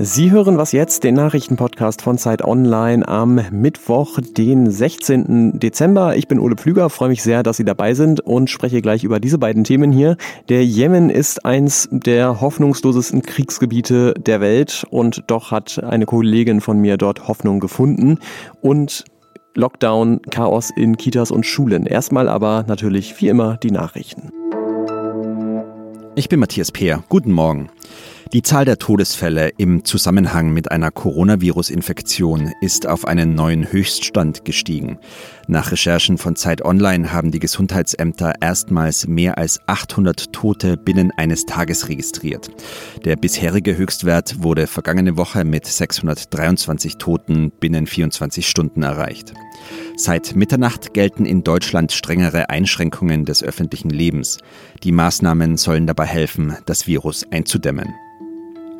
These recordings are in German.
Sie hören was jetzt, den Nachrichtenpodcast von Zeit Online am Mittwoch, den 16. Dezember. Ich bin Ole Pflüger, freue mich sehr, dass Sie dabei sind und spreche gleich über diese beiden Themen hier. Der Jemen ist eins der hoffnungslosesten Kriegsgebiete der Welt und doch hat eine Kollegin von mir dort Hoffnung gefunden und Lockdown, Chaos in Kitas und Schulen. Erstmal aber natürlich wie immer die Nachrichten. Ich bin Matthias Peer. Guten Morgen. Die Zahl der Todesfälle im Zusammenhang mit einer Coronavirus-Infektion ist auf einen neuen Höchststand gestiegen. Nach Recherchen von Zeit Online haben die Gesundheitsämter erstmals mehr als 800 Tote binnen eines Tages registriert. Der bisherige Höchstwert wurde vergangene Woche mit 623 Toten binnen 24 Stunden erreicht. Seit Mitternacht gelten in Deutschland strengere Einschränkungen des öffentlichen Lebens. Die Maßnahmen sollen dabei helfen, das Virus einzudämmen.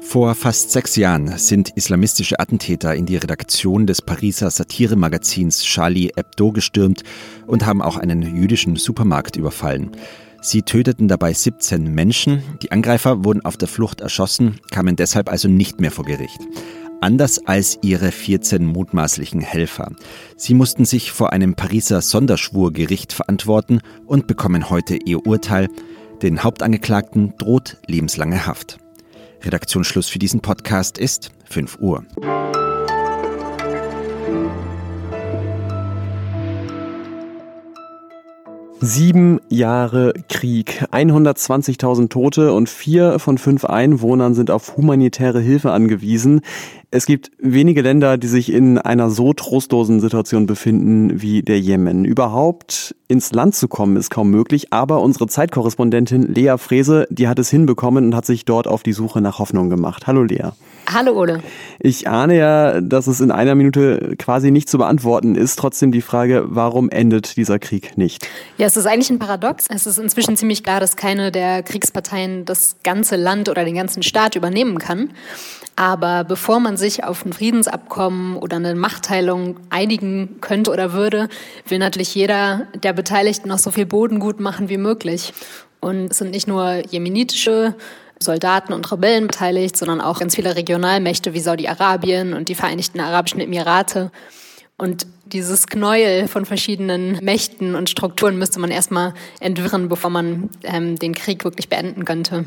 Vor fast sechs Jahren sind islamistische Attentäter in die Redaktion des Pariser Satiremagazins Charlie Hebdo gestürmt und haben auch einen jüdischen Supermarkt überfallen. Sie töteten dabei 17 Menschen. Die Angreifer wurden auf der Flucht erschossen, kamen deshalb also nicht mehr vor Gericht. Anders als ihre 14 mutmaßlichen Helfer. Sie mussten sich vor einem Pariser Sonderschwurgericht verantworten und bekommen heute ihr Urteil. Den Hauptangeklagten droht lebenslange Haft. Redaktionsschluss für diesen Podcast ist 5 Uhr. Sieben Jahre Krieg, 120.000 Tote und vier von fünf Einwohnern sind auf humanitäre Hilfe angewiesen. Es gibt wenige Länder, die sich in einer so trostlosen Situation befinden wie der Jemen. Überhaupt ins Land zu kommen ist kaum möglich, aber unsere Zeitkorrespondentin Lea Frese, die hat es hinbekommen und hat sich dort auf die Suche nach Hoffnung gemacht. Hallo Lea. Hallo Ole. Ich ahne ja, dass es in einer Minute quasi nicht zu beantworten ist. Trotzdem die Frage, warum endet dieser Krieg nicht? Ja, es ist eigentlich ein Paradox. Es ist inzwischen ziemlich klar, dass keine der Kriegsparteien das ganze Land oder den ganzen Staat übernehmen kann. Aber bevor man sich auf ein Friedensabkommen oder eine Machtteilung einigen könnte oder würde, will natürlich jeder der Beteiligten noch so viel Boden gut machen wie möglich. Und es sind nicht nur jemenitische Soldaten und Rebellen beteiligt, sondern auch ganz viele Regionalmächte wie Saudi-Arabien und die Vereinigten Arabischen Emirate. Und dieses Knäuel von verschiedenen Mächten und Strukturen müsste man erstmal entwirren, bevor man ähm, den Krieg wirklich beenden könnte.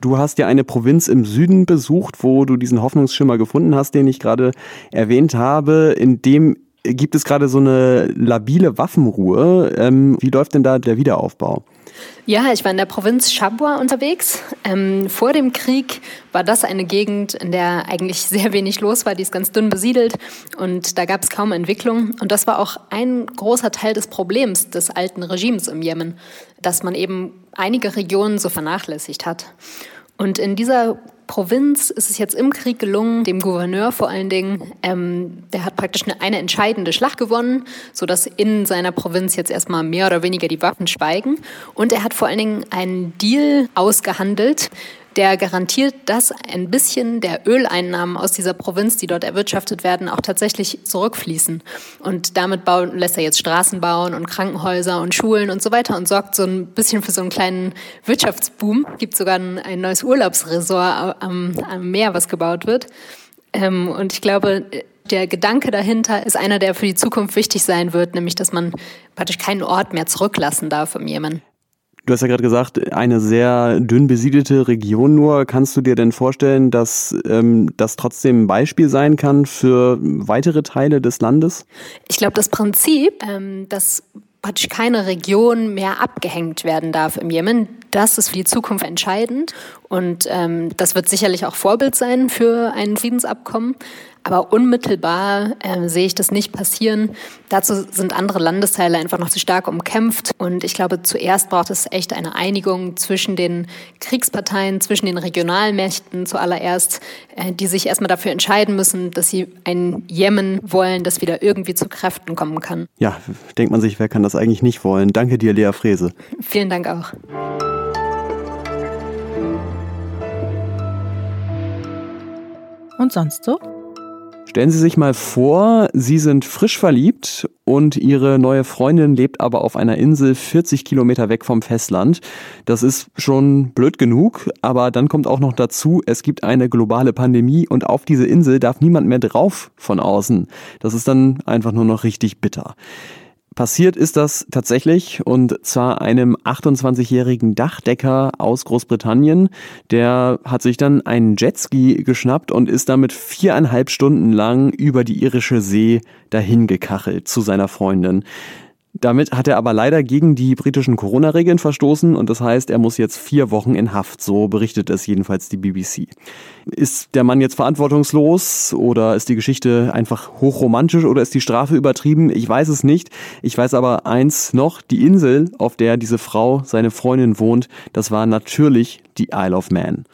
Du hast ja eine Provinz im Süden besucht, wo du diesen Hoffnungsschimmer gefunden hast, den ich gerade erwähnt habe. In dem gibt es gerade so eine labile Waffenruhe. Ähm, wie läuft denn da der Wiederaufbau? Ja, ich war in der Provinz Shabwa unterwegs. Ähm, vor dem Krieg war das eine Gegend, in der eigentlich sehr wenig los war. Die ist ganz dünn besiedelt und da gab es kaum Entwicklung. Und das war auch ein großer Teil des Problems des alten Regimes im Jemen, dass man eben einige Regionen so vernachlässigt hat. Und in dieser Provinz ist es jetzt im Krieg gelungen, dem Gouverneur vor allen Dingen, ähm, der hat praktisch eine, eine entscheidende Schlacht gewonnen, sodass in seiner Provinz jetzt erstmal mehr oder weniger die Waffen schweigen. Und er hat vor allen Dingen einen Deal ausgehandelt, der garantiert, dass ein bisschen der Öleinnahmen aus dieser Provinz, die dort erwirtschaftet werden, auch tatsächlich zurückfließen. Und damit bauen, lässt er jetzt Straßen bauen und Krankenhäuser und Schulen und so weiter und sorgt so ein bisschen für so einen kleinen Wirtschaftsboom. Gibt sogar ein, ein neues Urlaubsresort am, am, Meer, was gebaut wird. Ähm, und ich glaube, der Gedanke dahinter ist einer, der für die Zukunft wichtig sein wird, nämlich dass man praktisch keinen Ort mehr zurücklassen darf im Jemen. Du hast ja gerade gesagt, eine sehr dünn besiedelte Region nur. Kannst du dir denn vorstellen, dass ähm, das trotzdem ein Beispiel sein kann für weitere Teile des Landes? Ich glaube, das Prinzip, ähm, dass praktisch keine Region mehr abgehängt werden darf im Jemen, das ist für die Zukunft entscheidend. Und ähm, das wird sicherlich auch Vorbild sein für ein Friedensabkommen. Aber unmittelbar äh, sehe ich das nicht passieren. Dazu sind andere Landesteile einfach noch zu stark umkämpft. Und ich glaube, zuerst braucht es echt eine Einigung zwischen den Kriegsparteien, zwischen den Regionalmächten zuallererst, äh, die sich erstmal dafür entscheiden müssen, dass sie ein Jemen wollen, das wieder irgendwie zu Kräften kommen kann. Ja, denkt man sich, wer kann das eigentlich nicht wollen? Danke dir, Lea Frese. Vielen Dank auch. Und sonst so? Stellen Sie sich mal vor, Sie sind frisch verliebt und ihre neue Freundin lebt aber auf einer Insel 40 Kilometer weg vom Festland. Das ist schon blöd genug, aber dann kommt auch noch dazu, es gibt eine globale Pandemie und auf diese Insel darf niemand mehr drauf von außen. Das ist dann einfach nur noch richtig bitter. Passiert ist das tatsächlich und zwar einem 28-jährigen Dachdecker aus Großbritannien. Der hat sich dann einen Jetski geschnappt und ist damit viereinhalb Stunden lang über die irische See dahin gekachelt zu seiner Freundin. Damit hat er aber leider gegen die britischen Corona-Regeln verstoßen und das heißt, er muss jetzt vier Wochen in Haft, so berichtet es jedenfalls die BBC. Ist der Mann jetzt verantwortungslos oder ist die Geschichte einfach hochromantisch oder ist die Strafe übertrieben? Ich weiß es nicht. Ich weiß aber eins noch, die Insel, auf der diese Frau, seine Freundin wohnt, das war natürlich die Isle of Man.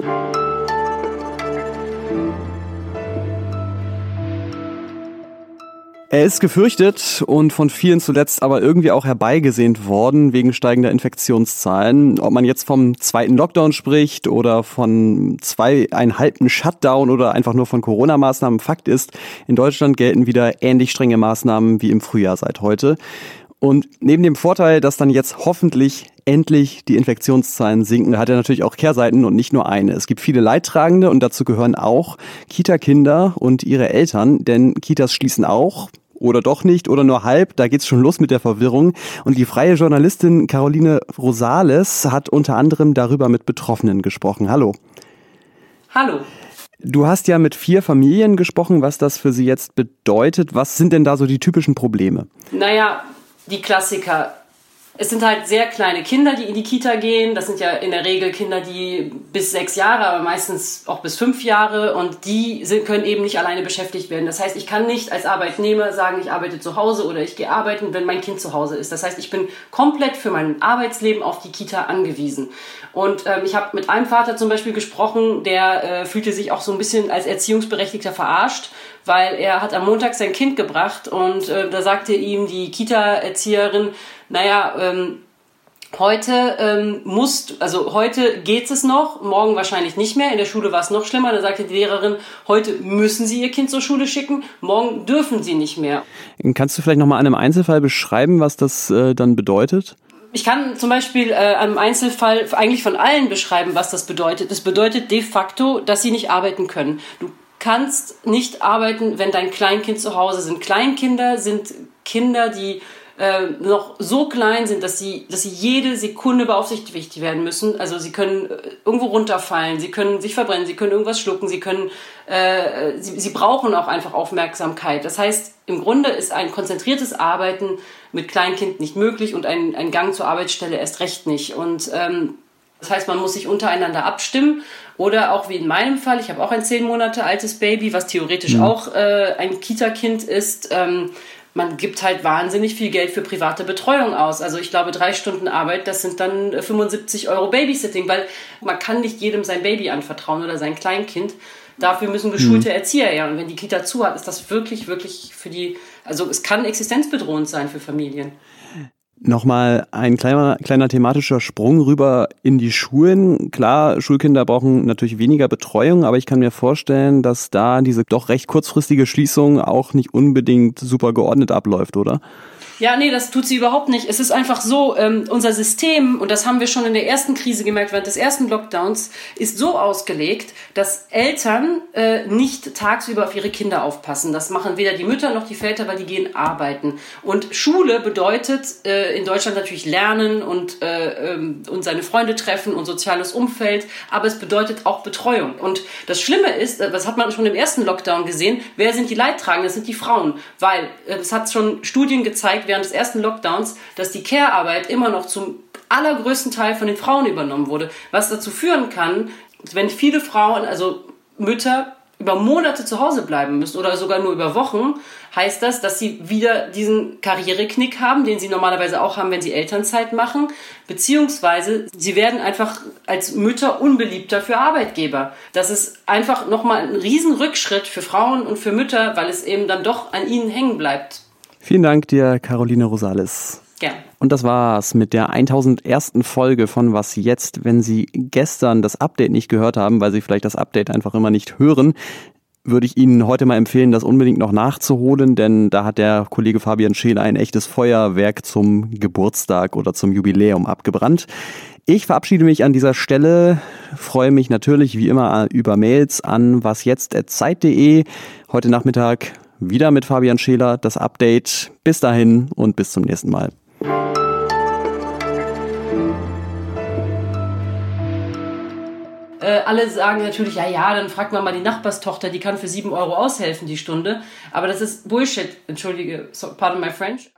Er ist gefürchtet und von vielen zuletzt aber irgendwie auch herbeigesehnt worden wegen steigender Infektionszahlen. Ob man jetzt vom zweiten Lockdown spricht oder von zweieinhalben Shutdown oder einfach nur von Corona-Maßnahmen. Fakt ist, in Deutschland gelten wieder ähnlich strenge Maßnahmen wie im Frühjahr seit heute. Und neben dem Vorteil, dass dann jetzt hoffentlich endlich die Infektionszahlen sinken, hat er natürlich auch Kehrseiten und nicht nur eine. Es gibt viele Leidtragende und dazu gehören auch Kita-Kinder und ihre Eltern, denn Kitas schließen auch oder doch nicht oder nur halb. Da geht's schon los mit der Verwirrung. Und die freie Journalistin Caroline Rosales hat unter anderem darüber mit Betroffenen gesprochen. Hallo. Hallo. Du hast ja mit vier Familien gesprochen, was das für sie jetzt bedeutet. Was sind denn da so die typischen Probleme? Naja, die Klassiker es sind halt sehr kleine Kinder, die in die Kita gehen. Das sind ja in der Regel Kinder, die bis sechs Jahre, aber meistens auch bis fünf Jahre und die sind, können eben nicht alleine beschäftigt werden. Das heißt, ich kann nicht als Arbeitnehmer sagen, ich arbeite zu Hause oder ich gehe arbeiten, wenn mein Kind zu Hause ist. Das heißt, ich bin komplett für mein Arbeitsleben auf die Kita angewiesen. Und ähm, ich habe mit einem Vater zum Beispiel gesprochen, der äh, fühlte sich auch so ein bisschen als Erziehungsberechtigter verarscht, weil er hat am Montag sein Kind gebracht und äh, da sagte ihm die Kita-Erzieherin, naja, ähm, heute ähm, musst, also heute geht es noch, morgen wahrscheinlich nicht mehr. In der Schule war es noch schlimmer. Da sagte die Lehrerin, heute müssen Sie Ihr Kind zur Schule schicken, morgen dürfen Sie nicht mehr. Kannst du vielleicht nochmal an einem Einzelfall beschreiben, was das äh, dann bedeutet? Ich kann zum Beispiel äh, einem Einzelfall eigentlich von allen beschreiben, was das bedeutet. Das bedeutet de facto, dass sie nicht arbeiten können. Du kannst nicht arbeiten, wenn dein Kleinkind zu Hause sind. Kleinkinder sind Kinder, die äh, noch so klein sind, dass sie, dass sie jede Sekunde beaufsichtigt werden müssen. Also sie können äh, irgendwo runterfallen, sie können sich verbrennen, sie können irgendwas schlucken, sie können, äh, sie, sie brauchen auch einfach Aufmerksamkeit. Das heißt, im Grunde ist ein konzentriertes Arbeiten mit Kleinkind nicht möglich und ein, ein Gang zur Arbeitsstelle erst recht nicht. Und ähm, das heißt, man muss sich untereinander abstimmen oder auch wie in meinem Fall, ich habe auch ein zehn Monate altes Baby, was theoretisch mhm. auch äh, ein Kita-Kind ist. Ähm, man gibt halt wahnsinnig viel Geld für private Betreuung aus. Also ich glaube, drei Stunden Arbeit, das sind dann 75 Euro Babysitting, weil man kann nicht jedem sein Baby anvertrauen oder sein Kleinkind. Dafür müssen geschulte mhm. Erzieher her. Und wenn die Kita zu hat, ist das wirklich, wirklich für die, also es kann existenzbedrohend sein für Familien. Nochmal ein kleiner, kleiner thematischer Sprung rüber in die Schulen. Klar, Schulkinder brauchen natürlich weniger Betreuung, aber ich kann mir vorstellen, dass da diese doch recht kurzfristige Schließung auch nicht unbedingt super geordnet abläuft, oder? Ja, nee, das tut sie überhaupt nicht. Es ist einfach so, ähm, unser System, und das haben wir schon in der ersten Krise gemerkt, während des ersten Lockdowns, ist so ausgelegt, dass Eltern äh, nicht tagsüber auf ihre Kinder aufpassen. Das machen weder die Mütter noch die Väter, weil die gehen arbeiten. Und Schule bedeutet äh, in Deutschland natürlich Lernen und, äh, ähm, und seine Freunde treffen und soziales Umfeld, aber es bedeutet auch Betreuung. Und das Schlimme ist, äh, das hat man schon im ersten Lockdown gesehen, wer sind die Leidtragenden? Das sind die Frauen, weil äh, es hat schon Studien gezeigt, während des ersten Lockdowns, dass die Care-Arbeit immer noch zum allergrößten Teil von den Frauen übernommen wurde, was dazu führen kann, wenn viele Frauen, also Mütter, über Monate zu Hause bleiben müssen oder sogar nur über Wochen, heißt das, dass sie wieder diesen Karriereknick haben, den sie normalerweise auch haben, wenn sie Elternzeit machen, beziehungsweise sie werden einfach als Mütter unbeliebter für Arbeitgeber. Das ist einfach nochmal ein Riesenrückschritt für Frauen und für Mütter, weil es eben dann doch an ihnen hängen bleibt. Vielen Dank dir, Caroline Rosales. Ja. Und das war's mit der 1001. Folge von Was jetzt, wenn Sie gestern das Update nicht gehört haben, weil Sie vielleicht das Update einfach immer nicht hören. würde ich Ihnen heute mal empfehlen, das unbedingt noch nachzuholen, denn da hat der Kollege Fabian Scheele ein echtes Feuerwerk zum Geburtstag oder zum Jubiläum abgebrannt. Ich verabschiede mich an dieser Stelle, freue mich natürlich wie immer über Mails an wasjetzt.zeit.de. Heute Nachmittag wieder mit Fabian Scheler das Update. Bis dahin und bis zum nächsten Mal. Äh, alle sagen natürlich, ja, ja, dann fragt man mal die Nachbarstochter, die kann für sieben Euro aushelfen die Stunde. Aber das ist Bullshit, entschuldige, pardon my French.